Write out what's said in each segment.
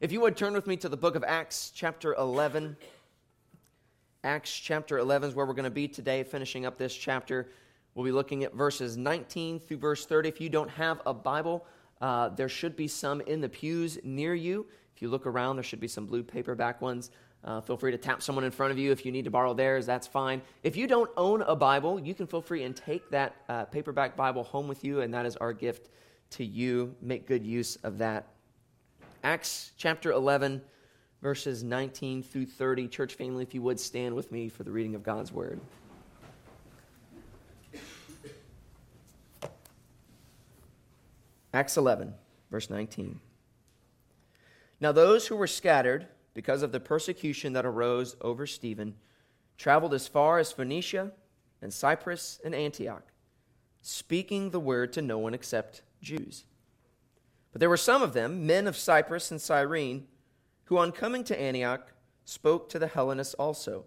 If you would turn with me to the book of Acts, chapter 11. Acts chapter 11 is where we're going to be today, finishing up this chapter. We'll be looking at verses 19 through verse 30. If you don't have a Bible, uh, there should be some in the pews near you. If you look around, there should be some blue paperback ones. Uh, feel free to tap someone in front of you if you need to borrow theirs, that's fine. If you don't own a Bible, you can feel free and take that uh, paperback Bible home with you, and that is our gift to you. Make good use of that. Acts chapter 11, verses 19 through 30. Church family, if you would stand with me for the reading of God's word. Acts 11, verse 19. Now, those who were scattered because of the persecution that arose over Stephen traveled as far as Phoenicia and Cyprus and Antioch, speaking the word to no one except Jews. But there were some of them, men of Cyprus and Cyrene, who on coming to Antioch spoke to the Hellenists also,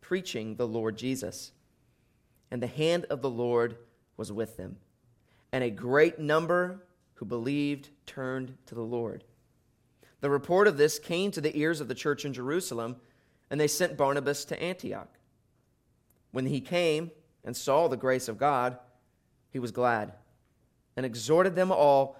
preaching the Lord Jesus. And the hand of the Lord was with them, and a great number who believed turned to the Lord. The report of this came to the ears of the church in Jerusalem, and they sent Barnabas to Antioch. When he came and saw the grace of God, he was glad and exhorted them all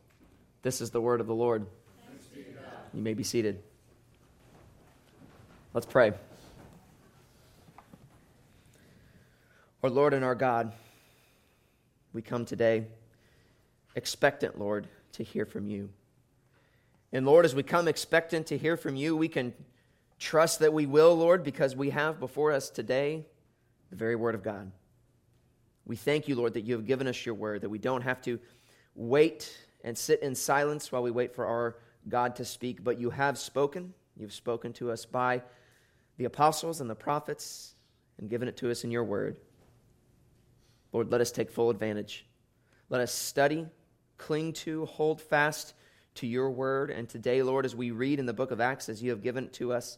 This is the word of the Lord. You may be seated. Let's pray. Our Lord and our God, we come today expectant, Lord, to hear from you. And Lord, as we come expectant to hear from you, we can trust that we will, Lord, because we have before us today the very word of God. We thank you, Lord, that you have given us your word, that we don't have to wait and sit in silence while we wait for our God to speak, but you have spoken. You've spoken to us by the apostles and the prophets and given it to us in your word. Lord, let us take full advantage. Let us study, cling to, hold fast to your word. And today, Lord, as we read in the book of Acts, as you have given it to us,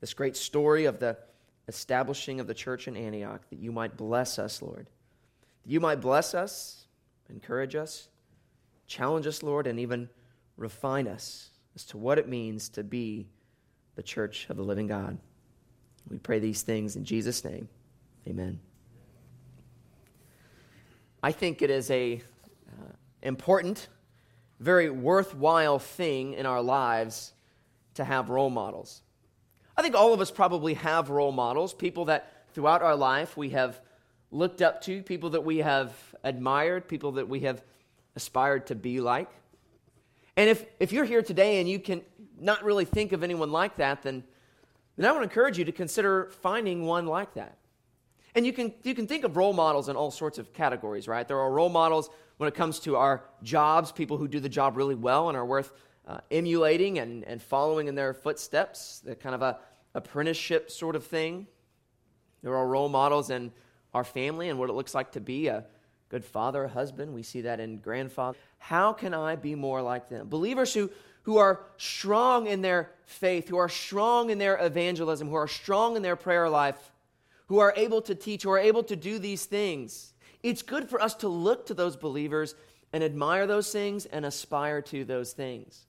this great story of the establishing of the church in Antioch, that you might bless us, Lord. That you might bless us, encourage us, challenge us, Lord, and even refine us as to what it means to be the church of the living God. We pray these things in Jesus' name. Amen. I think it is a uh, important, very worthwhile thing in our lives to have role models. I think all of us probably have role models, people that throughout our life we have looked up to, people that we have admired, people that we have aspired to be like. And if, if you're here today and you can not really think of anyone like that, then, then I want to encourage you to consider finding one like that. And you can, you can think of role models in all sorts of categories, right? There are role models when it comes to our jobs, people who do the job really well and are worth uh, emulating and, and following in their footsteps, the kind of a apprenticeship sort of thing. There are role models in our family and what it looks like to be a good father, husband. We see that in grandfather. How can I be more like them? Believers who, who are strong in their faith, who are strong in their evangelism, who are strong in their prayer life, who are able to teach, who are able to do these things. It's good for us to look to those believers and admire those things and aspire to those things.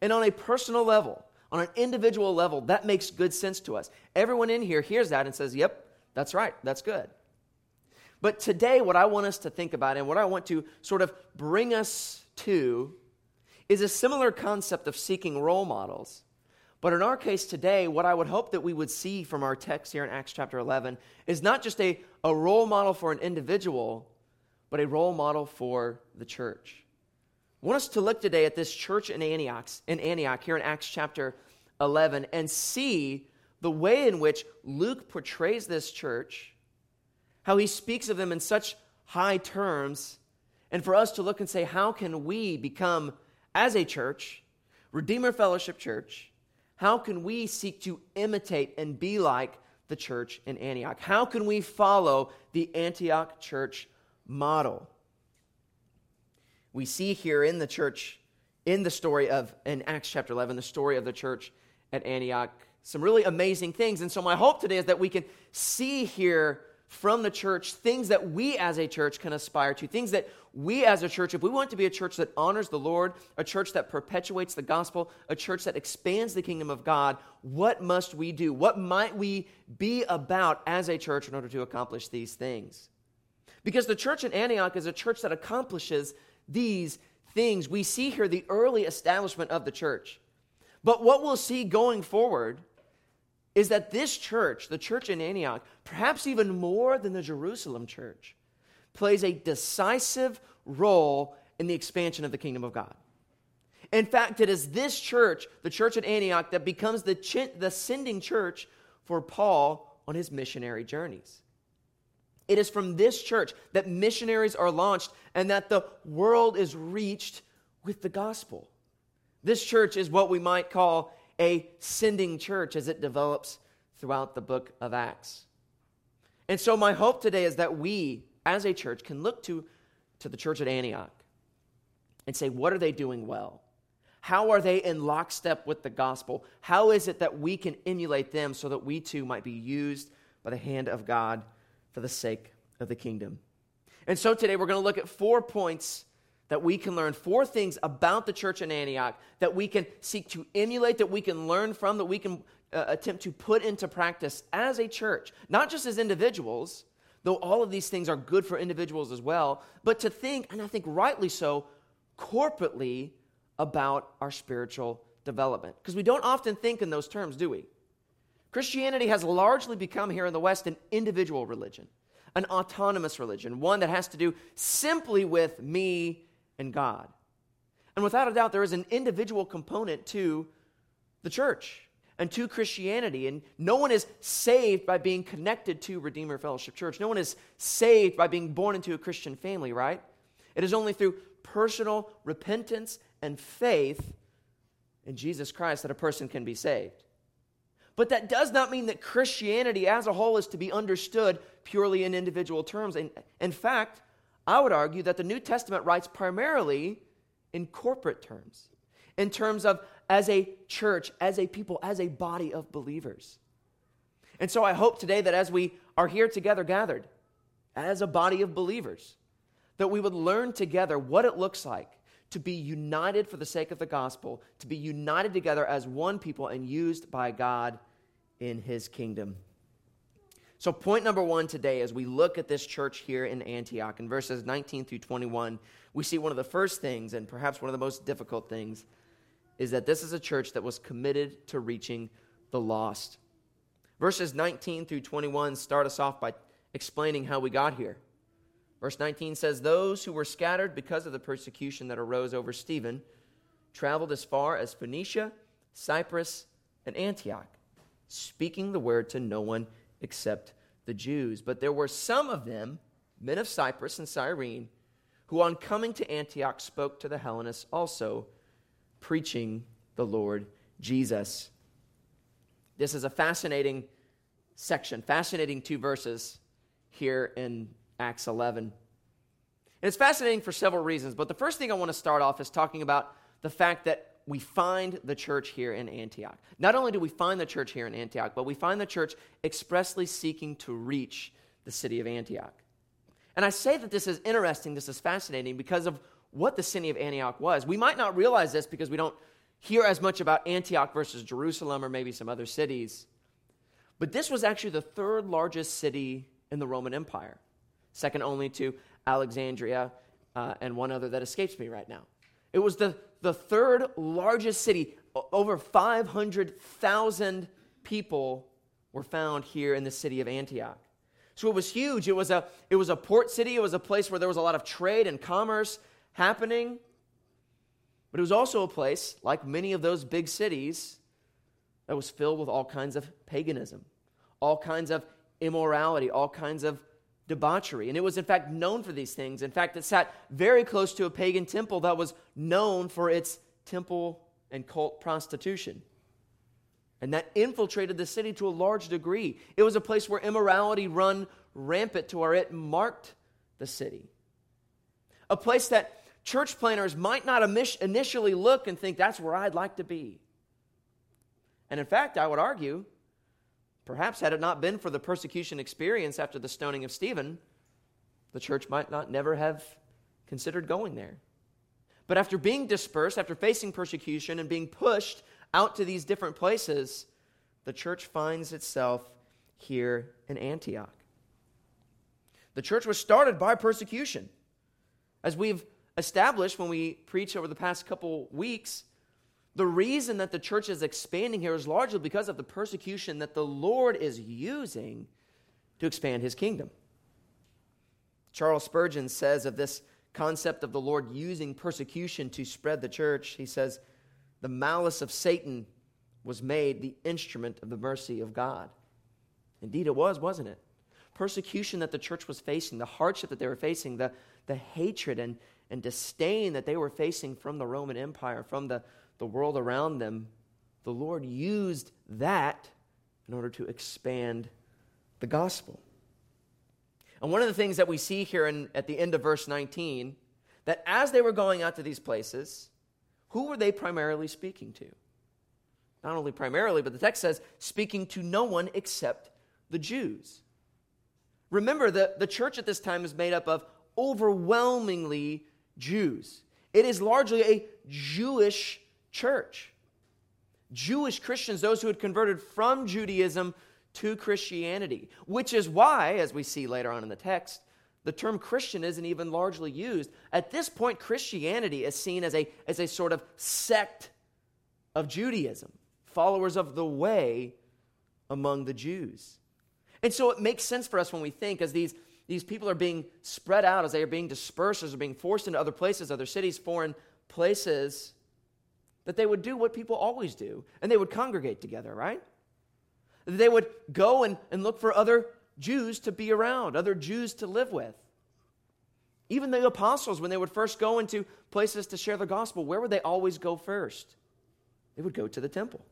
And on a personal level, on an individual level, that makes good sense to us. Everyone in here hears that and says, Yep, that's right, that's good. But today, what I want us to think about and what I want to sort of bring us to is a similar concept of seeking role models, But in our case today, what I would hope that we would see from our text here in Acts chapter 11 is not just a, a role model for an individual, but a role model for the church. I want us to look today at this church in Antioch, in Antioch here in Acts chapter 11 and see the way in which Luke portrays this church, how he speaks of them in such high terms, and for us to look and say, how can we become, as a church, Redeemer Fellowship Church, how can we seek to imitate and be like the church in Antioch? How can we follow the Antioch church model? We see here in the church, in the story of, in Acts chapter 11, the story of the church at Antioch, some really amazing things. And so, my hope today is that we can see here from the church things that we as a church can aspire to, things that we as a church, if we want to be a church that honors the Lord, a church that perpetuates the gospel, a church that expands the kingdom of God, what must we do? What might we be about as a church in order to accomplish these things? Because the church in Antioch is a church that accomplishes these things. We see here the early establishment of the church. But what we'll see going forward is that this church, the church in Antioch, perhaps even more than the Jerusalem church, plays a decisive role in the expansion of the kingdom of God. In fact, it is this church, the church at Antioch, that becomes the, ch- the sending church for Paul on his missionary journeys. It is from this church that missionaries are launched and that the world is reached with the gospel. This church is what we might call a sending church as it develops throughout the book of Acts. And so, my hope today is that we, as a church, can look to, to the church at Antioch and say, what are they doing well? How are they in lockstep with the gospel? How is it that we can emulate them so that we too might be used by the hand of God for the sake of the kingdom? And so today we're going to look at four points that we can learn four things about the church in Antioch that we can seek to emulate, that we can learn from, that we can uh, attempt to put into practice as a church, not just as individuals, though all of these things are good for individuals as well, but to think, and I think rightly so, corporately about our spiritual development. Because we don't often think in those terms, do we? Christianity has largely become here in the West an individual religion, an autonomous religion, one that has to do simply with me and God. And without a doubt, there is an individual component to the church and to Christianity. And no one is saved by being connected to Redeemer Fellowship Church. No one is saved by being born into a Christian family, right? It is only through personal repentance and faith in Jesus Christ that a person can be saved. But that does not mean that Christianity as a whole is to be understood purely in individual terms. In, in fact, I would argue that the New Testament writes primarily in corporate terms, in terms of as a church, as a people, as a body of believers. And so I hope today that as we are here together gathered, as a body of believers, that we would learn together what it looks like to be united for the sake of the gospel, to be united together as one people and used by God in his kingdom. So, point number one today, as we look at this church here in Antioch, in verses 19 through 21, we see one of the first things, and perhaps one of the most difficult things, is that this is a church that was committed to reaching the lost. Verses 19 through 21 start us off by explaining how we got here. Verse 19 says, Those who were scattered because of the persecution that arose over Stephen traveled as far as Phoenicia, Cyprus, and Antioch, speaking the word to no one except the Jews. But there were some of them, men of Cyprus and Cyrene, who on coming to Antioch spoke to the Hellenists also, preaching the Lord Jesus. This is a fascinating section, fascinating two verses here in Acts 11. And it's fascinating for several reasons, but the first thing I want to start off is talking about the fact that we find the church here in Antioch. Not only do we find the church here in Antioch, but we find the church expressly seeking to reach the city of Antioch. And I say that this is interesting, this is fascinating because of what the city of Antioch was. We might not realize this because we don't hear as much about Antioch versus Jerusalem or maybe some other cities. But this was actually the third largest city in the Roman Empire, second only to Alexandria uh, and one other that escapes me right now. It was the, the third largest city over 500,000 people were found here in the city of Antioch. So it was huge. It was, a, it was a port city, it was a place where there was a lot of trade and commerce happening. But it was also a place, like many of those big cities, that was filled with all kinds of paganism, all kinds of immorality, all kinds of debauchery. And it was, in fact, known for these things. In fact, it sat very close to a pagan temple that was known for its temple and cult prostitution. And that infiltrated the city to a large degree. It was a place where immorality run rampant to where it marked the city. A place that church planners might not initially look and think that's where I'd like to be. And in fact, I would argue, perhaps had it not been for the persecution experience after the stoning of Stephen, the church might not never have considered going there. But after being dispersed, after facing persecution and being pushed out to these different places, the church finds itself here in Antioch. The church was started by persecution. As we've established when we preach over the past couple weeks, the reason that the church is expanding here is largely because of the persecution that the Lord is using to expand his kingdom. Charles Spurgeon says of this concept of the Lord using persecution to spread the church, he says, The malice of Satan was made the instrument of the mercy of God. Indeed, it was, wasn't it? Persecution that the church was facing, the hardship that they were facing, the, the hatred and, and disdain that they were facing from the Roman Empire, from the, the world around them, the Lord used that in order to expand the gospel. And one of the things that we see here in, at the end of verse 19, that as they were going out to these places, who were they primarily speaking to? Not only primarily, but the text says, speaking to no one except the Jews. Remember, the, the church at this time is made up of overwhelmingly Jews. It is largely a Jewish church. Jewish Christians, those who had converted from Judaism to Christianity, which is why, as we see later on in the text, the term Christian isn't even largely used. At this point, Christianity is seen as a, as a sort of sect of Judaism, followers of the way among the Jews. And so it makes sense for us when we think, as these these people are being spread out, as they are being dispersed, as they're being forced into other places, other cities, foreign places, that they would do what people always do, and they would congregate together, right? They would go and, and look for other Jews to be around, other Jews to live with. Even the apostles, when they would first go into places to share the gospel, where would they always go first? They would go to the temple.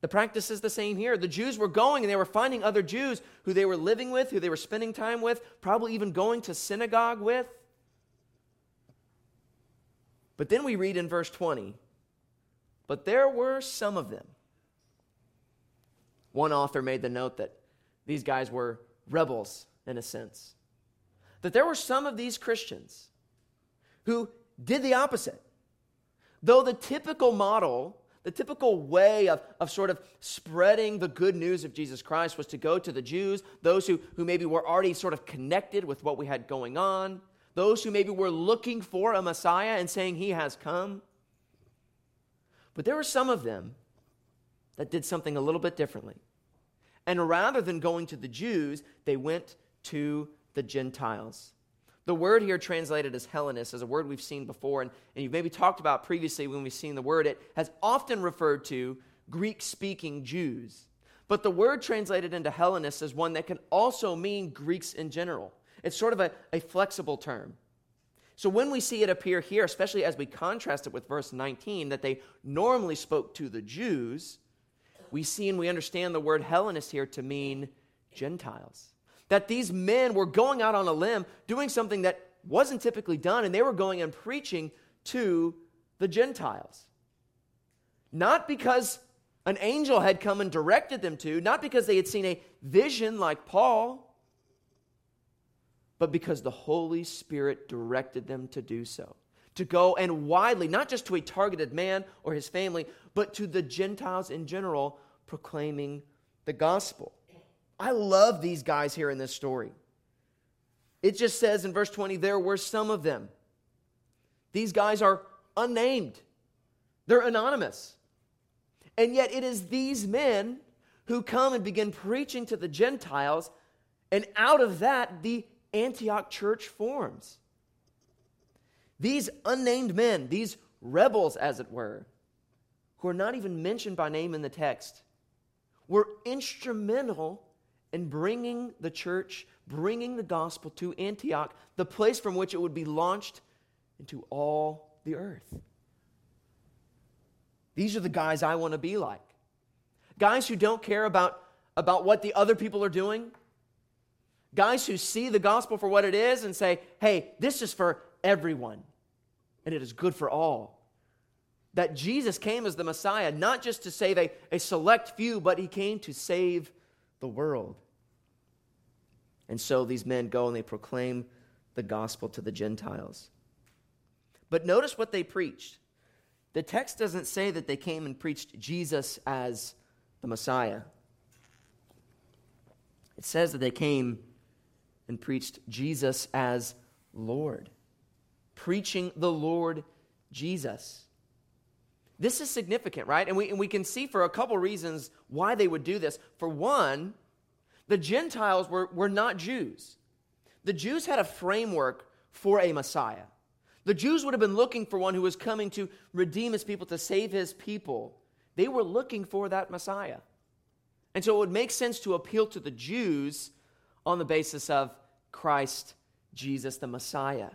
The practice is the same here. The Jews were going and they were finding other Jews who they were living with, who they were spending time with, probably even going to synagogue with. But then we read in verse 20, but there were some of them. One author made the note that these guys were rebels in a sense. That there were some of these Christians who did the opposite. Though the typical model the typical way of, of sort of spreading the good news of Jesus Christ was to go to the Jews, those who, who maybe were already sort of connected with what we had going on, those who maybe were looking for a Messiah and saying, He has come. But there were some of them that did something a little bit differently. And rather than going to the Jews, they went to the Gentiles. The word here translated as Hellenist is a word we've seen before, and, and you've maybe talked about previously when we've seen the word. It has often referred to Greek speaking Jews. But the word translated into Hellenist is one that can also mean Greeks in general. It's sort of a, a flexible term. So when we see it appear here, especially as we contrast it with verse 19, that they normally spoke to the Jews, we see and we understand the word Hellenist here to mean Gentiles that these men were going out on a limb doing something that wasn't typically done, and they were going and preaching to the Gentiles. Not because an angel had come and directed them to, not because they had seen a vision like Paul, but because the Holy Spirit directed them to do so. To go and widely, not just to a targeted man or his family, but to the Gentiles in general, proclaiming the gospel. I love these guys here in this story. It just says in verse 20, there were some of them. These guys are unnamed. They're anonymous. And yet, it is these men who come and begin preaching to the Gentiles, and out of that, the Antioch church forms. These unnamed men, these rebels, as it were, who are not even mentioned by name in the text, were instrumental in bringing the church, bringing the gospel to Antioch, the place from which it would be launched into all the earth. These are the guys I want to be like. Guys who don't care about, about what the other people are doing. Guys who see the gospel for what it is and say, hey, this is for everyone, and it is good for all. That Jesus came as the Messiah, not just to save a, a select few, but he came to save the world. And so these men go and they proclaim the gospel to the Gentiles. But notice what they preached. The text doesn't say that they came and preached Jesus as the Messiah. It says that they came and preached Jesus as Lord, preaching the Lord Jesus. This is significant, right? And we, and we can see for a couple reasons why they would do this. For one, the Gentiles were, were not Jews. The Jews had a framework for a Messiah. The Jews would have been looking for one who was coming to redeem his people, to save his people. They were looking for that Messiah. And so it would make sense to appeal to the Jews on the basis of Christ, Jesus, the Messiah.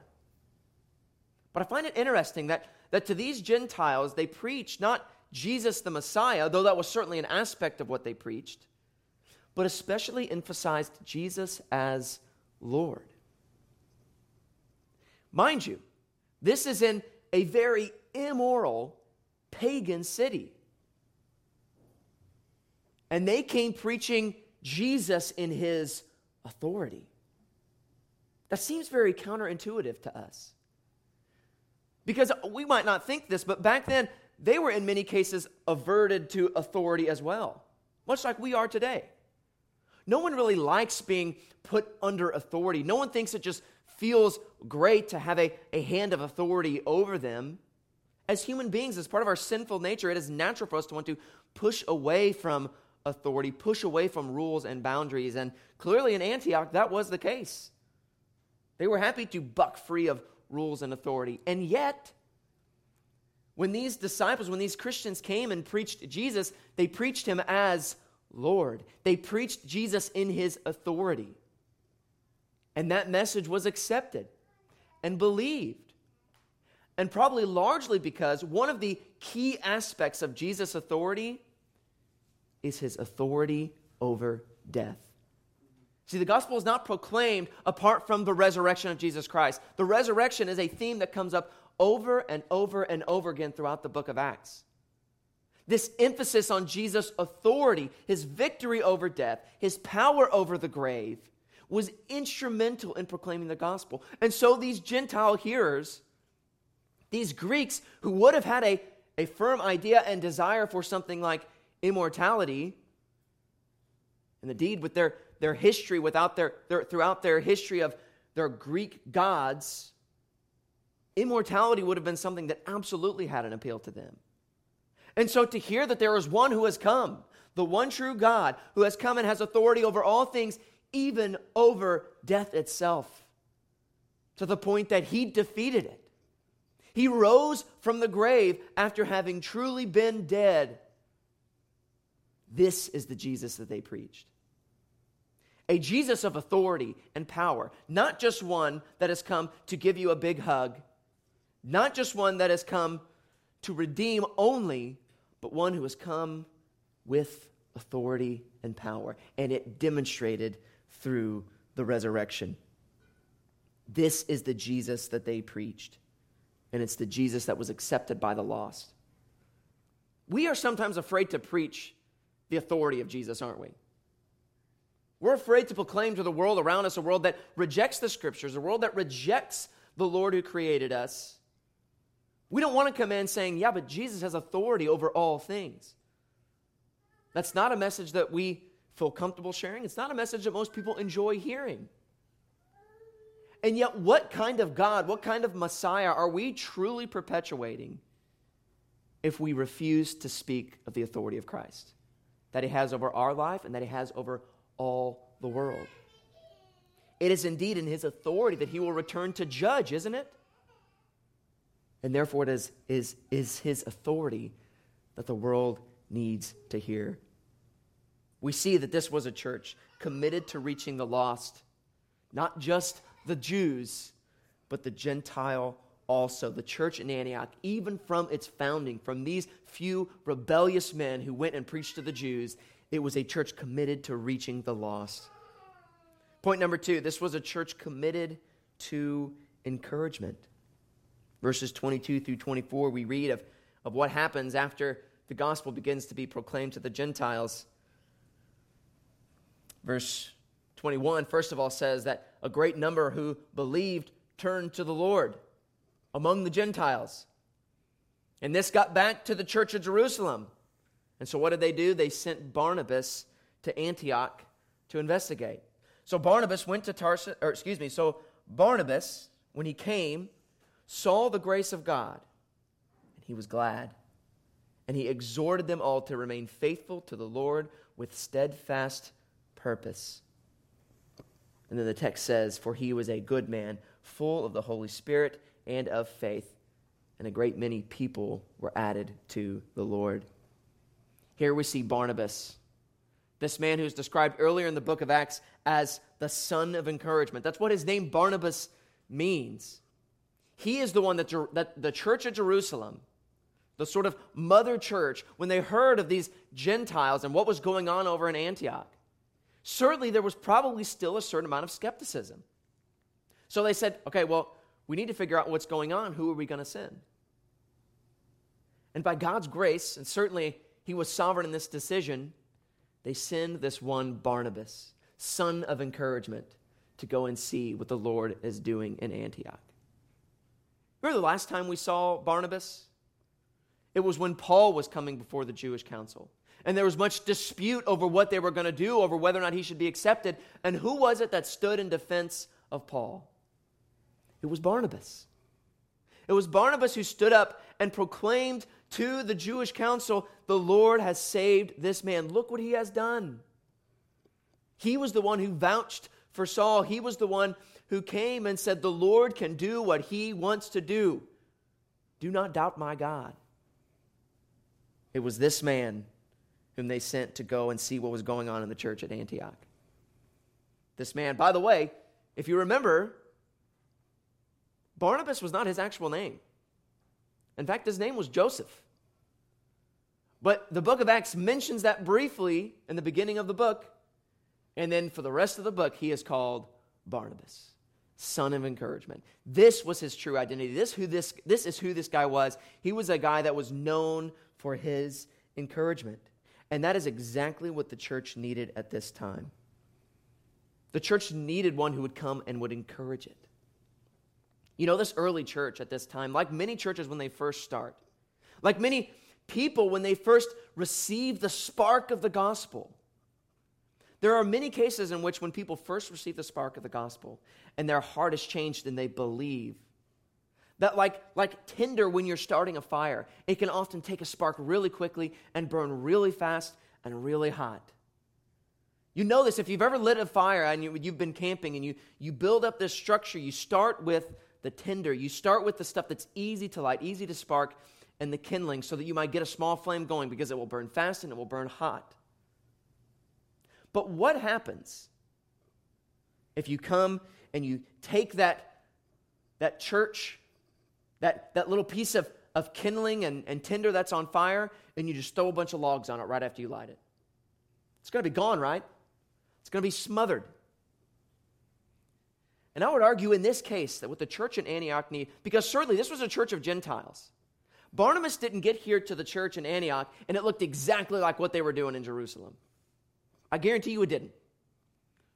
But I find it interesting that, that to these Gentiles, they preached not Jesus the Messiah, though that was certainly an aspect of what they preached, but especially emphasized Jesus as Lord. Mind you, this is in a very immoral pagan city. And they came preaching Jesus in his authority. That seems very counterintuitive to us. Because we might not think this, but back then, they were in many cases averted to authority as well, much like we are today. No one really likes being put under authority. No one thinks it just feels great to have a, a hand of authority over them. As human beings, as part of our sinful nature, it is natural for us to want to push away from authority, push away from rules and boundaries. And clearly in Antioch, that was the case. They were happy to buck free of rules and authority. And yet, when these disciples, when these Christians came and preached Jesus, they preached him as Lord. They preached Jesus in his authority. And that message was accepted and believed. And probably largely because one of the key aspects of Jesus' authority is his authority over death. See, the gospel is not proclaimed apart from the resurrection of Jesus Christ. The resurrection is a theme that comes up over and over and over again throughout the book of Acts. This emphasis on Jesus' authority, his victory over death, his power over the grave, was instrumental in proclaiming the gospel. And so these Gentile hearers, these Greeks who would have had a, a firm idea and desire for something like immortality, and indeed with their, their history, without their, their, throughout their history of their Greek gods, immortality would have been something that absolutely had an appeal to them. And so to hear that there is one who has come, the one true God, who has come and has authority over all things, even over death itself, to the point that he defeated it. He rose from the grave after having truly been dead. This is the Jesus that they preached. A Jesus of authority and power, not just one that has come to give you a big hug, not just one that has come to redeem only, but one who has come with authority and power. And it demonstrated through the resurrection. This is the Jesus that they preached, and it's the Jesus that was accepted by the lost. We are sometimes afraid to preach the authority of Jesus, aren't we? We're afraid to proclaim to the world around us a world that rejects the scriptures, a world that rejects the Lord who created us. We don't want to come in saying, yeah, but Jesus has authority over all things. That's not a message that we feel comfortable sharing. It's not a message that most people enjoy hearing. And yet, what kind of God, what kind of Messiah are we truly perpetuating if we refuse to speak of the authority of Christ that he has over our life and that he has over all the world. It is indeed in his authority that he will return to judge, isn't it? And therefore, it is, is, is his authority that the world needs to hear. We see that this was a church committed to reaching the lost, not just the Jews, but the Gentile also. The church in Antioch, even from its founding, from these few rebellious men who went and preached to the Jews, it was a church committed to reaching the lost. Point number two this was a church committed to encouragement. Verses 22 through 24, we read of, of what happens after the gospel begins to be proclaimed to the Gentiles. Verse 21, first of all, says that a great number who believed turned to the Lord among the Gentiles. And this got back to the church of Jerusalem. And so, what did they do? They sent Barnabas to Antioch to investigate. So Barnabas went to Tarsus, or excuse me, so Barnabas, when he came, saw the grace of God, and he was glad. And he exhorted them all to remain faithful to the Lord with steadfast purpose. And then the text says, For he was a good man, full of the Holy Spirit and of faith, and a great many people were added to the Lord. Here we see Barnabas this man who's described earlier in the book of Acts as the son of encouragement. That's what his name Barnabas means. He is the one that, that the church of Jerusalem, the sort of mother church, when they heard of these Gentiles and what was going on over in Antioch, certainly there was probably still a certain amount of skepticism. So they said, okay, well, we need to figure out what's going on. Who are we going to send? And by God's grace, and certainly he was sovereign in this decision, they send this one Barnabas, son of encouragement, to go and see what the Lord is doing in Antioch. Remember the last time we saw Barnabas? It was when Paul was coming before the Jewish council. And there was much dispute over what they were going to do, over whether or not he should be accepted. And who was it that stood in defense of Paul? It was Barnabas. It was Barnabas who stood up and proclaimed to the Jewish council, The Lord has saved this man. Look what he has done. He was the one who vouched for Saul. He was the one who came and said, The Lord can do what he wants to do. Do not doubt my God. It was this man whom they sent to go and see what was going on in the church at Antioch. This man, by the way, if you remember, Barnabas was not his actual name. In fact, his name was Joseph. But the book of Acts mentions that briefly in the beginning of the book. And then for the rest of the book, he is called Barnabas, son of encouragement. This was his true identity. This, who this, this is who this guy was. He was a guy that was known for his encouragement. And that is exactly what the church needed at this time. The church needed one who would come and would encourage it. You know, this early church at this time, like many churches when they first start, like many people when they first receive the spark of the gospel, there are many cases in which when people first receive the spark of the gospel and their heart is changed and they believe, that like, like tinder when you're starting a fire, it can often take a spark really quickly and burn really fast and really hot. You know this if you've ever lit a fire and you, have been camping and you, you build up this structure, you start with the tinder. You start with the stuff that's easy to light, easy to spark, and the kindling so that you might get a small flame going because it will burn fast and it will burn hot. But what happens if you come and you take that, that church, that, that little piece of, of kindling and, and tinder that's on fire, and you just throw a bunch of logs on it right after you light it? It's going to be gone, right? It's going to be smothered. And I would argue in this case that what the church in Antioch because certainly this was a church of Gentiles. Barnabas didn't get here to the church in Antioch and it looked exactly like what they were doing in Jerusalem. I guarantee you it didn't.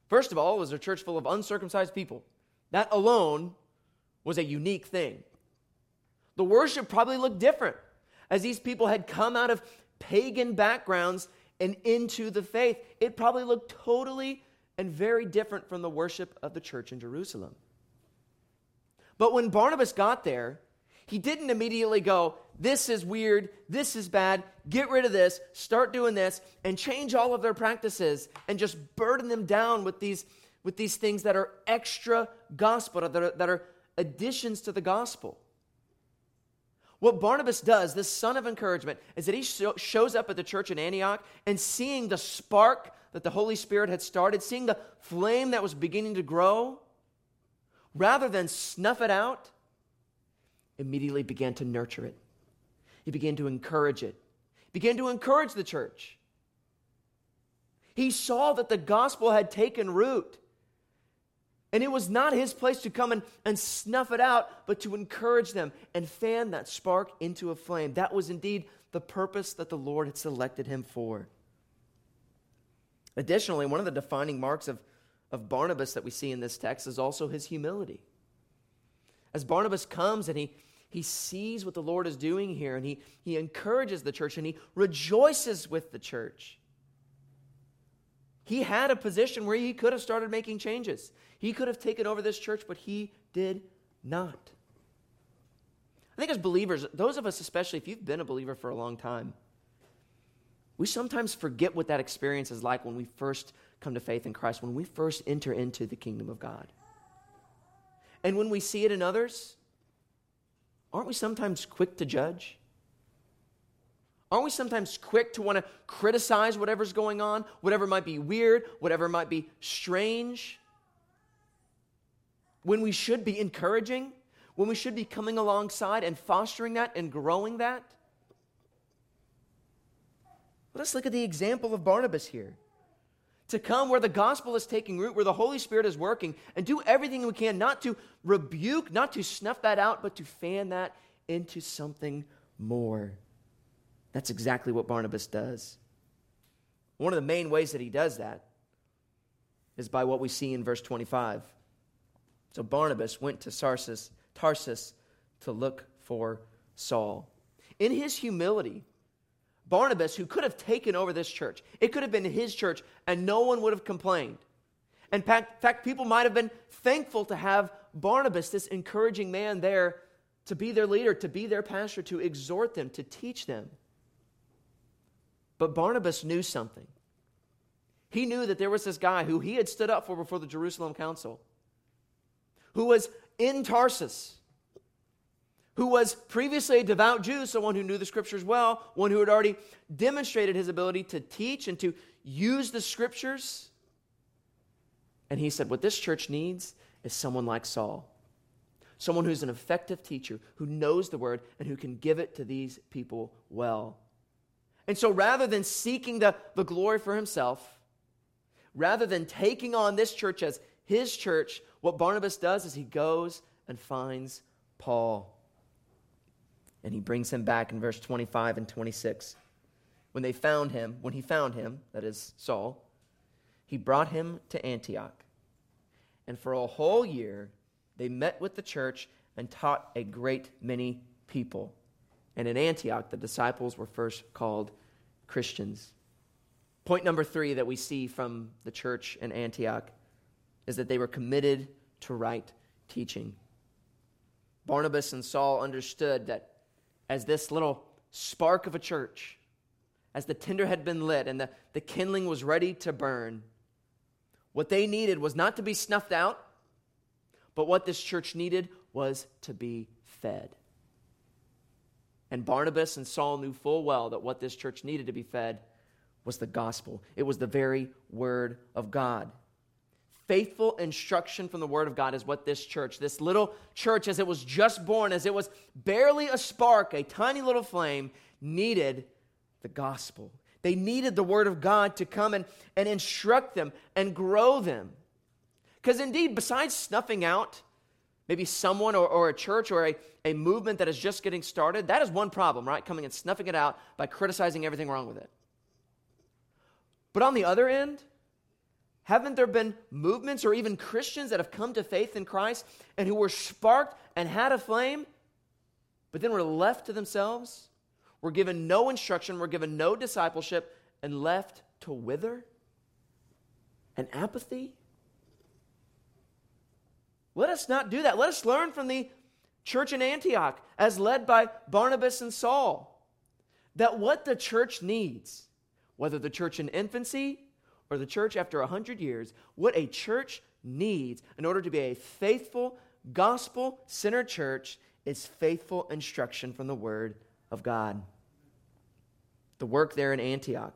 First of all, it was a church full of uncircumcised people. That alone was a unique thing. The worship probably looked different as these people had come out of pagan backgrounds and into the faith. It probably looked totally and very different from the worship of the church in Jerusalem. But when Barnabas got there, He didn't immediately go, This is weird, this is bad, get rid of this, start doing this, and change all of their practices and just burden them down with these, with these things that are extra gospel, that are, that are additions to the gospel. What Barnabas does, this son of encouragement, is that he shows up at the church in Antioch and seeing the spark that the Holy Spirit had started, seeing the flame that was beginning to grow, rather than snuff it out, immediately began to nurture it. He began to encourage it. He began to encourage the church. He saw that the gospel had taken root. And it was not his place to come and, and snuff it out, but to encourage them and fan that spark into a flame. That was indeed the purpose that the Lord had selected him for. Additionally, one of the defining marks of, of Barnabas that we see in this text is also his humility. As Barnabas comes and he, he sees what the Lord is doing here, and he, he encourages the church and he rejoices with the church. He had a position where he could have started making changes. He could have taken over this church, but he did not. I think as believers, those of us, especially if you've been a believer for a long time, we sometimes forget what that experience is like when we first come to faith in Christ, when we first enter into the kingdom of God. And when we see it in others, aren't we sometimes quick to judge? Aren't we sometimes quick to want to criticize whatever's going on, whatever might be weird, whatever might be strange? When we should be encouraging, when we should be coming alongside and fostering that and growing that? Let's look at the example of Barnabas here. To come where the gospel is taking root, where the Holy Spirit is working, and do everything we can not to rebuke, not to snuff that out, but to fan that into something more. That's exactly what Barnabas does. One of the main ways that he does that is by what we see in verse 25. So Barnabas went to Tarsus, Tarsus to look for Saul. In his humility, Barnabas, who could have taken over this church, it could have been his church, and no one would have complained. In fact, people might have been thankful to have Barnabas, this encouraging man, there to be their leader, to be their pastor, to exhort them, to teach them. But Barnabas knew something. He knew that there was this guy who he had stood up for before the Jerusalem council, who was in Tarsus, who was previously a devout Jew, someone who knew the scriptures well, one who had already demonstrated his ability to teach and to use the scriptures. And he said, What this church needs is someone like Saul. Someone who's an effective teacher, who knows the word, and who can give it to these people well. And so rather than seeking the, the glory for himself, rather than taking on this church as his church, what Barnabas does is he goes and finds Paul. And he brings him back in verse 25 and 26. When they found him, when he found him, that is Saul, he brought him to Antioch. And for a whole year, they met with the church and taught a great many people. And in Antioch, the disciples were first called Christians. Point number three that we see from the church in Antioch is that they were committed to right teaching. Barnabas and Saul understood that as this little spark of a church, as the tinder had been lit and the, the kindling was ready to burn, what they needed was not to be snuffed out, but what this church needed was to be fed. And Barnabas and Saul knew full well that what this church needed to be fed was the gospel, it was the very word of God. Faithful instruction from the Word of God is what this church, this little church, as it was just born, as it was barely a spark, a tiny little flame, needed the gospel. They needed the Word of God to come and, and instruct them and grow them. Because indeed, besides snuffing out maybe someone or, or a church or a, a movement that is just getting started, that is one problem, right? Coming and snuffing it out by criticizing everything wrong with it. But on the other end, haven't there been movements or even Christians that have come to faith in Christ and who were sparked and had a flame, but then were left to themselves, were given no instruction, were given no discipleship, and left to wither? And apathy? Let us not do that. Let us learn from the, church in Antioch, as led by Barnabas and Saul, that what the church needs, whether the church in infancy or the church after 100 years, what a church needs in order to be a faithful, gospel centered church is faithful instruction from the Word of God. The work there in Antioch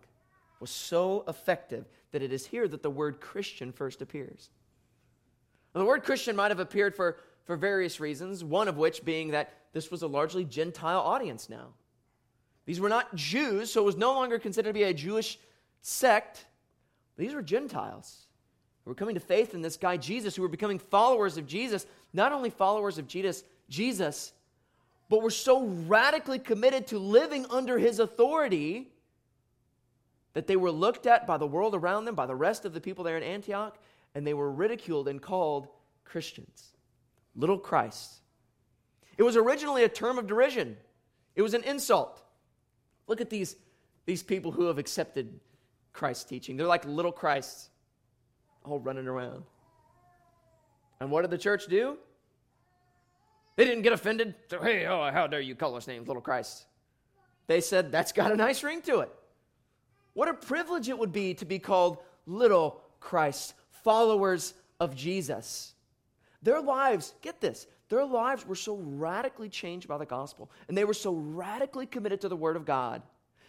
was so effective that it is here that the word Christian first appears. Now, the word Christian might have appeared for, for various reasons, one of which being that this was a largely Gentile audience now. These were not Jews, so it was no longer considered to be a Jewish sect. These were Gentiles who were coming to faith in this guy Jesus, who were becoming followers of Jesus, not only followers of Jesus, Jesus, but were so radically committed to living under his authority that they were looked at by the world around them, by the rest of the people there in Antioch, and they were ridiculed and called Christians. Little Christ. It was originally a term of derision, it was an insult. Look at these, these people who have accepted Christ's teaching. They're like little Christs, all running around. And what did the church do? They didn't get offended. Hey, oh, how dare you call us names, little Christ? They said, that's got a nice ring to it. What a privilege it would be to be called little Christ, followers of Jesus. Their lives, get this, their lives were so radically changed by the gospel, and they were so radically committed to the word of God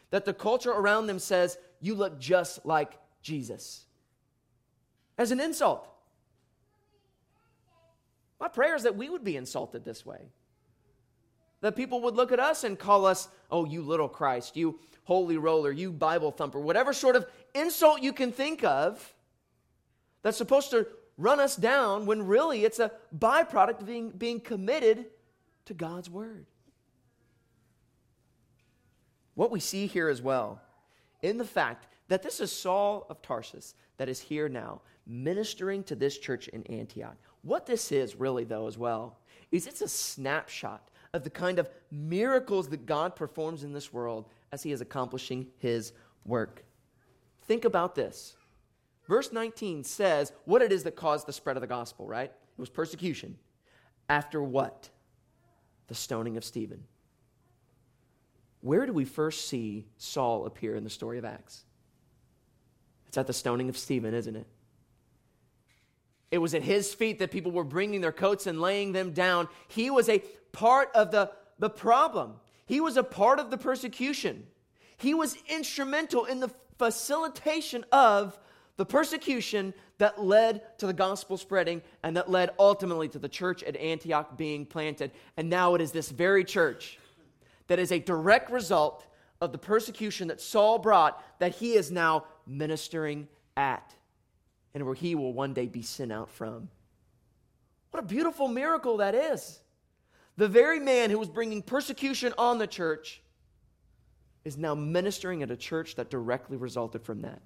that the culture around them says, You look just like Jesus. As an insult. My prayer is that we would be insulted this way. That people would look at us and call us, oh, you little Christ, you holy roller, you Bible thumper, whatever sort of insult you can think of that's supposed to run us down when really it's a byproduct of being, being committed to God's word. What we see here as well, in the fact that this is Saul of Tarsus that is here now, ministering to this church in Antioch. What this is really, though, as well, is it's a snapshot of the kind of miracles that God performs in this world as he is accomplishing his work. Think about this. Verse 19 says what it is that caused the spread of the gospel, right? It was persecution. After what? The stoning of Stephen. Where do we first see Saul appear in the story of Acts? It's at the stoning of Stephen, isn't it? It was at his feet that people were bringing their coats and laying them down. He was a part of the, the problem. He was a part of the persecution. He was instrumental in the facilitation of the persecution that led to the gospel spreading and that led ultimately to the church at Antioch being planted. And now it is this very church that is a direct result of the persecution that Saul brought that he is now ministering at and where he will one day be sent out from. What a beautiful miracle that is. The very man who was bringing persecution on the church is now ministering at a church that directly resulted from that.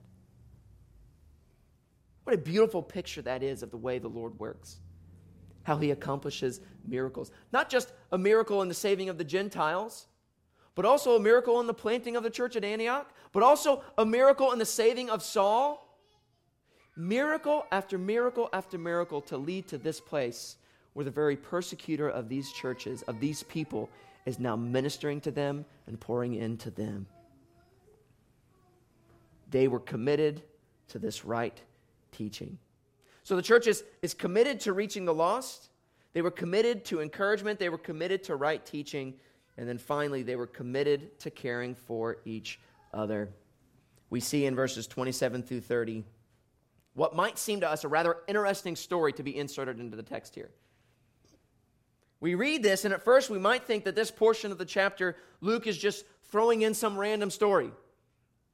What a beautiful picture that is of the way the Lord works, how he accomplishes miracles. Not just a miracle in the saving of the Gentiles, but also a miracle in the planting of the church at Antioch, but also a miracle in the saving of Saul. Miracle after miracle after miracle to lead to this place where the very persecutor of these churches, of these people, is now ministering to them and pouring into them. They were committed to this right teaching. So the church is, is committed to reaching the lost. They were committed to encouragement. They were committed to right teaching. And then finally, they were committed to caring for each other. We see in verses 27 through 30 what might seem to us a rather interesting story to be inserted into the text here. We read this, and at first we might think that this portion of the chapter, Luke is just throwing in some random story.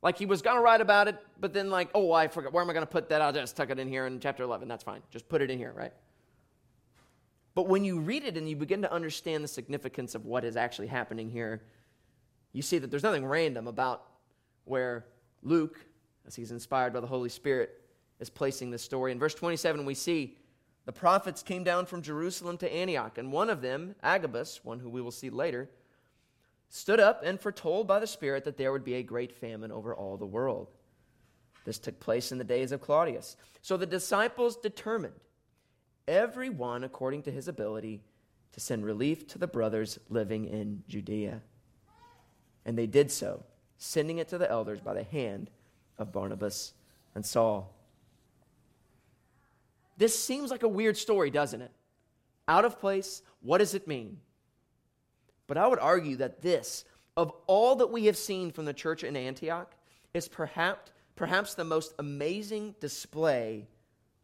Like he was going to write about it, but then, like, oh, I forgot. Where am I going to put that? I'll just tuck it in here in chapter 11. That's fine. Just put it in here, right? But when you read it and you begin to understand the significance of what is actually happening here, you see that there's nothing random about where Luke, as he's inspired by the Holy Spirit, is placing this story. In verse 27, we see the prophets came down from Jerusalem to Antioch, and one of them, Agabus, one who we will see later, stood up and foretold by the Spirit that there would be a great famine over all the world. This took place in the days of Claudius. So the disciples determined, every one according to his ability, to send relief to the brothers living in Judea. And they did so, sending it to the elders by the hand of Barnabas and Saul. This seems like a weird story, doesn't it? Out of place, what does it mean? But I would argue that this, of all that we have seen from the church in Antioch, is perhaps, perhaps the most amazing display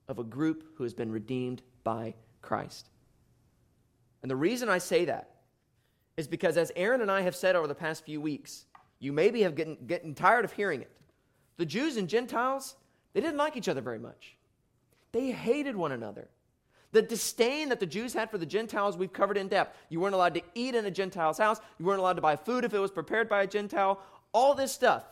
of a group who has been redeemed by Christ. And the reason I say that is because, as Aaron and I have said over the past few weeks, you maybe have getting, getting tired of hearing it. The Jews and Gentiles, they didn't like each other very much. They hated one another. The disdain that the Jews had for the Gentiles, we've covered in depth. You weren't allowed to eat in a Gentile's house. You weren't allowed to buy food if it was prepared by a Gentile. All this stuff.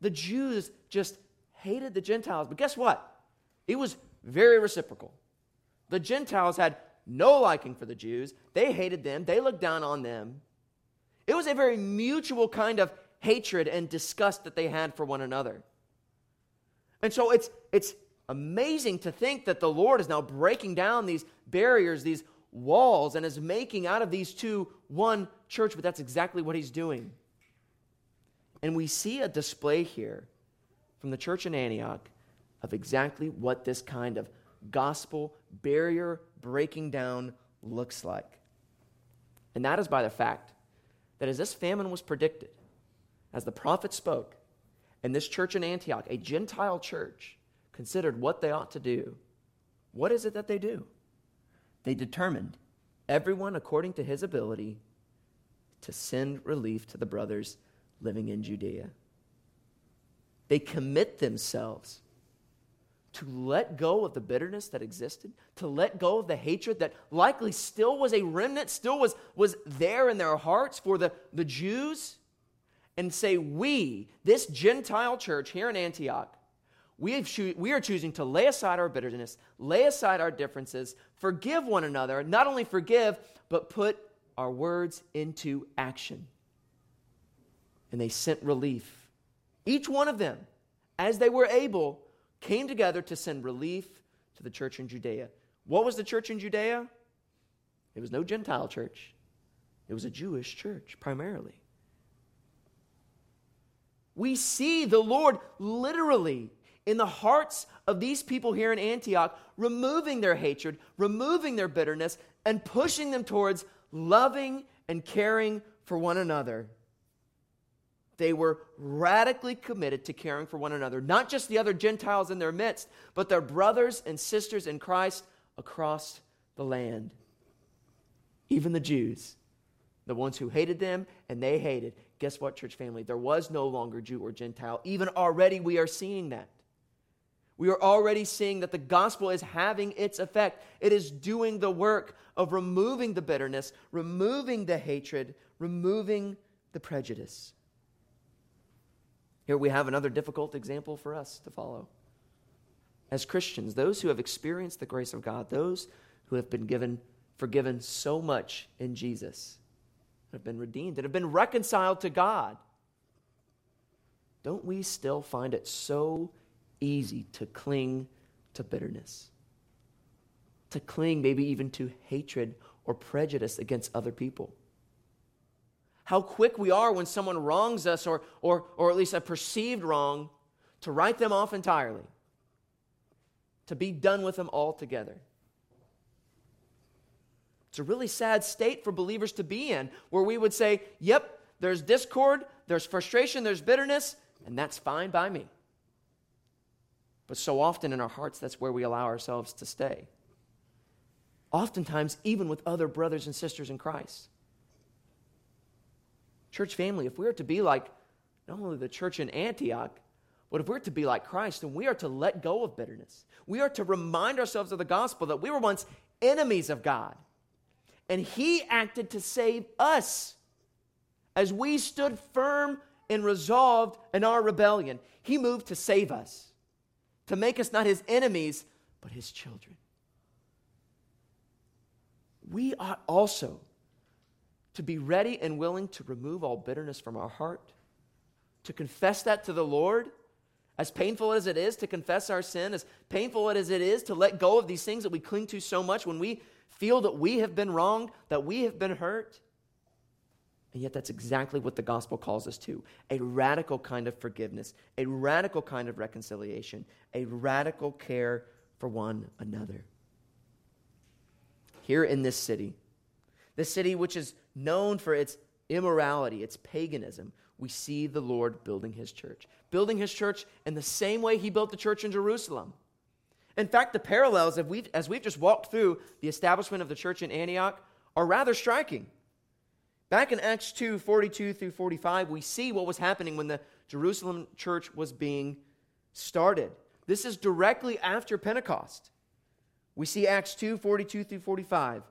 The Jews just hated the Gentiles. But guess what? It was very reciprocal. The Gentiles had no liking for the Jews. They hated them, they looked down on them. It was a very mutual kind of hatred and disgust that they had for one another. And so it's, it's amazing to think that the Lord is now breaking down these barriers, these walls, and is making out of these two one church, but that's exactly what he's doing. And we see a display here from the church in Antioch of exactly what this kind of gospel barrier breaking down looks like. And that is by the fact that as this famine was predicted, as the prophet spoke, and this church in Antioch, a Gentile church, considered what they ought to do, what is it that they do? They determined, everyone according to his ability, to send relief to the brothers living in Judea. They commit themselves to let go of the bitterness that existed, to let go of the hatred that likely still was a remnant, still was, was there in their hearts for the, the Jews, and say, We, this Gentile church here in Antioch, we, have we are choosing to lay aside our bitterness, lay aside our differences, forgive one another, not only forgive, but put our words into action. And they sent relief. Each one of them, as they were able, came together to send relief to the church in Judea. What was the church in Judea? It was no Gentile church, it was a Jewish church primarily. We see the Lord literally in the hearts of these people here in Antioch, removing their hatred, removing their bitterness, and pushing them towards loving and caring for one another. They were radically committed to caring for one another, not just the other Gentiles in their midst, but their brothers and sisters in Christ across the land. Even the Jews, the ones who hated them and they hated. Guess what, church family? There was no longer Jew or Gentile. Even already, we are seeing that. We are already seeing that the gospel is having its effect. It is doing the work of removing the bitterness, removing the hatred, removing the prejudice. Here we have another difficult example for us to follow. As Christians, those who have experienced the grace of God, those who have been given forgiven so much in Jesus, have been redeemed and have been reconciled to God, don't we still find it so easy to cling to bitterness? To cling maybe even to hatred or prejudice against other people? How quick we are when someone wrongs us or, or, or at least a perceived wrong to write them off entirely, to be done with them altogether. It's a really sad state for believers to be in where we would say, Yep, there's discord, there's frustration, there's bitterness, and that's fine by me. But so often in our hearts, that's where we allow ourselves to stay. Oftentimes, even with other brothers and sisters in Christ. Church family, if we are to be like not only the church in Antioch, but if we're to be like Christ, then we are to let go of bitterness. We are to remind ourselves of the gospel that we were once enemies of God. And He acted to save us as we stood firm and resolved in our rebellion. He moved to save us, to make us not His enemies, but His children. We ought also to be ready and willing to remove all bitterness from our heart, to confess that to the Lord. As painful as it is to confess our sin, as painful as it is to let go of these things that we cling to so much, when we feel that we have been wronged, that we have been hurt. And yet, that's exactly what the gospel calls us to a radical kind of forgiveness, a radical kind of reconciliation, a radical care for one another. Here in this city, this city which is known for its immorality, its paganism, we see the Lord building his church. Building his church in the same way he built the church in Jerusalem. In fact, the parallels, we've, as we've just walked through the establishment of the church in Antioch, are rather striking. Back in Acts 2 42 through 45, we see what was happening when the Jerusalem church was being started. This is directly after Pentecost. We see Acts 2 42 through 45.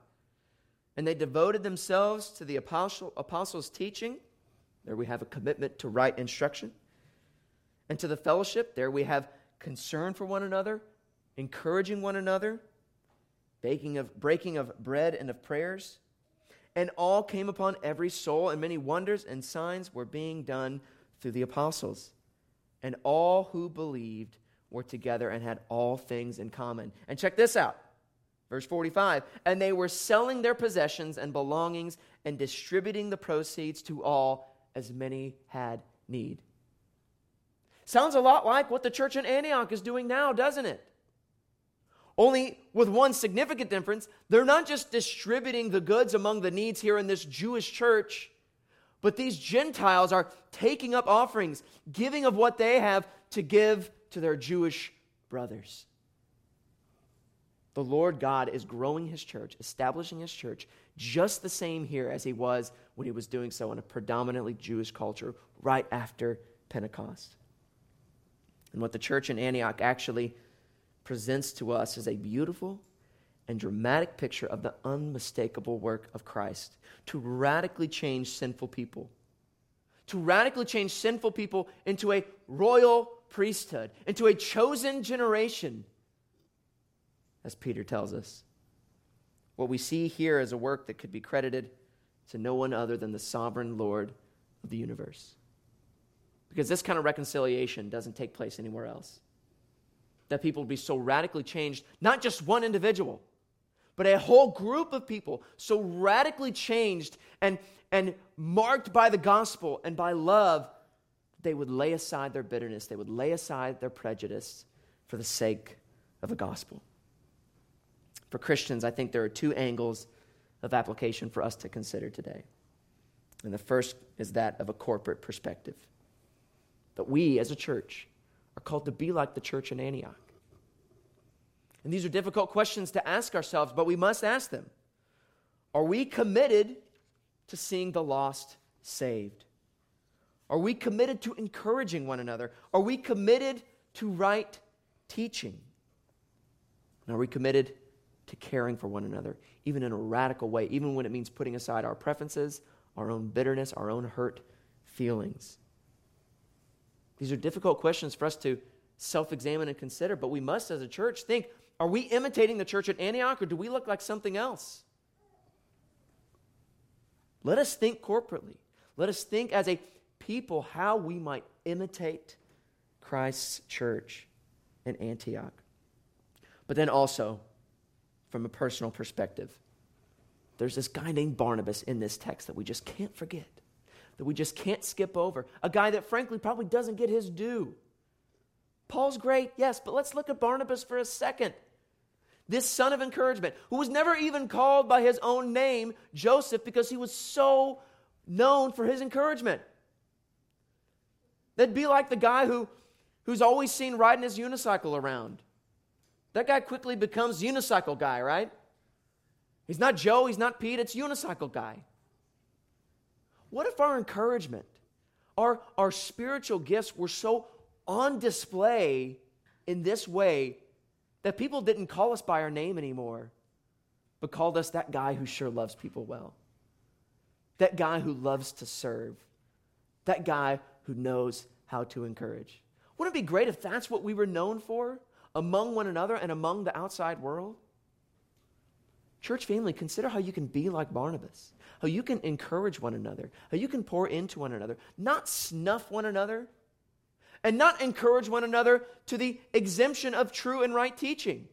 And they devoted themselves to the apostle, apostles' teaching. There we have a commitment to right instruction. And to the fellowship, there we have concern for one another, encouraging one another, baking of, breaking of bread and of prayers and all came upon every soul, and many wonders and signs were being done through the apostles. And all who believed were together and had all things in common. And check this out. Verse 45 And they were selling their possessions and belongings and distributing the proceeds to all as many had need. Sounds a lot like what the church in Antioch is doing now, doesn't it? Only with one significant difference, they're not just distributing the goods among the needs here in this Jewish church, but these Gentiles are taking up offerings, giving of what they have to give to their Jewish brothers. The Lord God is growing his church, establishing his church, just the same here as he was when he was doing so in a predominantly Jewish culture right after Pentecost. And what the church in Antioch actually presents to us is a beautiful and dramatic picture of the unmistakable work of Christ to radically change sinful people. To radically change sinful people into a royal priesthood, into a chosen generation, as Peter tells us. What we see here is a work that could be credited to no one other than the sovereign Lord of the universe. Because this kind of reconciliation doesn't take place anywhere else that people would be so radically changed, not just one individual, but a whole group of people so radically changed and, and marked by the gospel and by love, they would lay aside their bitterness, they would lay aside their prejudice for the sake of the gospel. For Christians, I think there are two angles of application for us to consider today. And the first is that of a corporate perspective. That we as a church are called to be like the church in Antioch. And these are difficult questions to ask ourselves, but we must ask them. Are we committed to seeing the lost saved? Are we committed to encouraging one another? Are we committed to right teaching? And are we committed to caring for one another, even in a radical way, even when it means putting aside our preferences, our own bitterness, our own hurt feelings? These are difficult questions for us to self examine and consider, but we must, as a church, think are we imitating the church at Antioch or do we look like something else? Let us think corporately. Let us think as a people how we might imitate Christ's church in Antioch. But then also, from a personal perspective, there's this guy named Barnabas in this text that we just can't forget that we just can't skip over. A guy that, frankly, probably doesn't get his due. Paul's great, yes, but let's look at Barnabas for a second. This son of encouragement, who was never even called by his own name, Joseph, because he was so known for his encouragement. That'd be like the guy who, who's always seen riding his unicycle around. That guy quickly becomes unicycle guy, right? He's not Joe, he's not Pete, it's unicycle guy. What if our encouragement, our, our spiritual gifts were so on display in this way that people didn't call us by our name anymore, but called us that guy who sure loves people well, that guy who loves to serve, that guy who knows how to encourage? Wouldn't it be great if that's what we were known for among one another and among the outside world? Church family, consider how you can be like Barnabas, how you can encourage one another, how you can pour into one another, not snuff one another, and not encourage one another to the exemption of true and right teaching,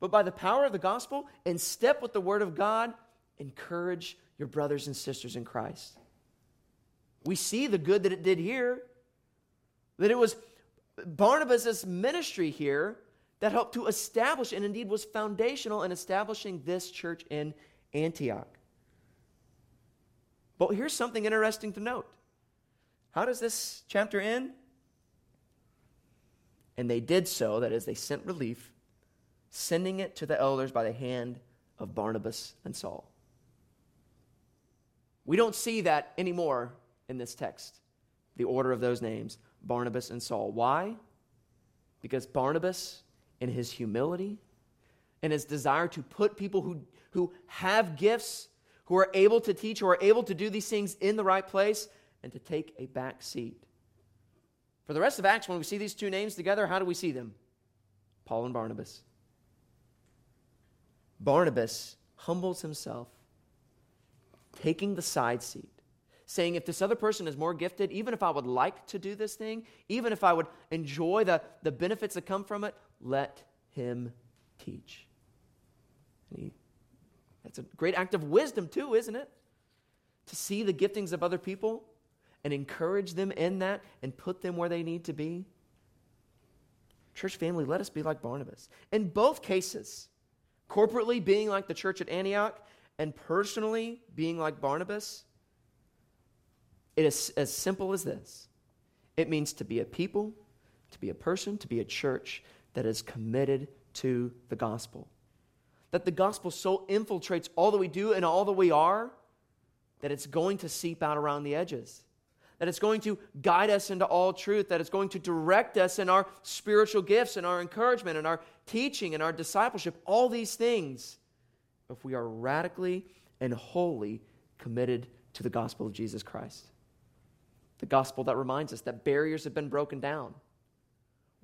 but by the power of the gospel, in step with the word of God, encourage your brothers and sisters in Christ. We see the good that it did here, that it was Barnabas' ministry here that helped to establish and indeed was foundational in establishing this church in Antioch. But here's something interesting to note. How does this chapter end? And they did so, that is, they sent relief, sending it to the elders by the hand of Barnabas and Saul. We don't see that anymore in this text, the order of those names, Barnabas and Saul. Why? Because Barnabas, in his humility and his desire to put people who, who have gifts, who are able to teach, who are able to do these things in the right place, and to take a back seat. For the rest of Acts, when we see these two names together, how do we see them? Paul and Barnabas. Barnabas humbles himself, taking the side seat, saying, if this other person is more gifted, even if I would like to do this thing, even if I would enjoy the, the benefits that come from it, let him teach. He, that's a great act of wisdom, too, isn't it? To see the giftings of other people and encourage them in that and put them where they need to be. Church family, let us be like Barnabas. In both cases, corporately being like the church at Antioch and personally being like Barnabas, it is as simple as this it means to be a people, to be a person, to be a church that is committed to the gospel. That the gospel so infiltrates all that we do and all that we are that it's going to seep out around the edges. That it's going to guide us into all truth, that it's going to direct us in our spiritual gifts and our encouragement and our teaching and our discipleship, all these things, if we are radically and wholly committed to the gospel of Jesus Christ. The gospel that reminds us that barriers have been broken down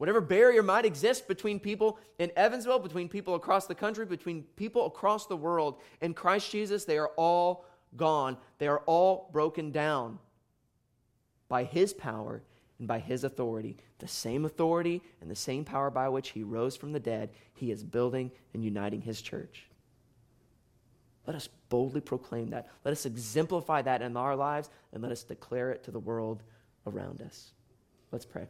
Whatever barrier might exist between people in Evansville, between people across the country, between people across the world, in Christ Jesus, they are all gone. They are all broken down by His power and by His authority. The same authority and the same power by which He rose from the dead, He is building and uniting His church. Let us boldly proclaim that. Let us exemplify that in our lives and let us declare it to the world around us. Let's pray.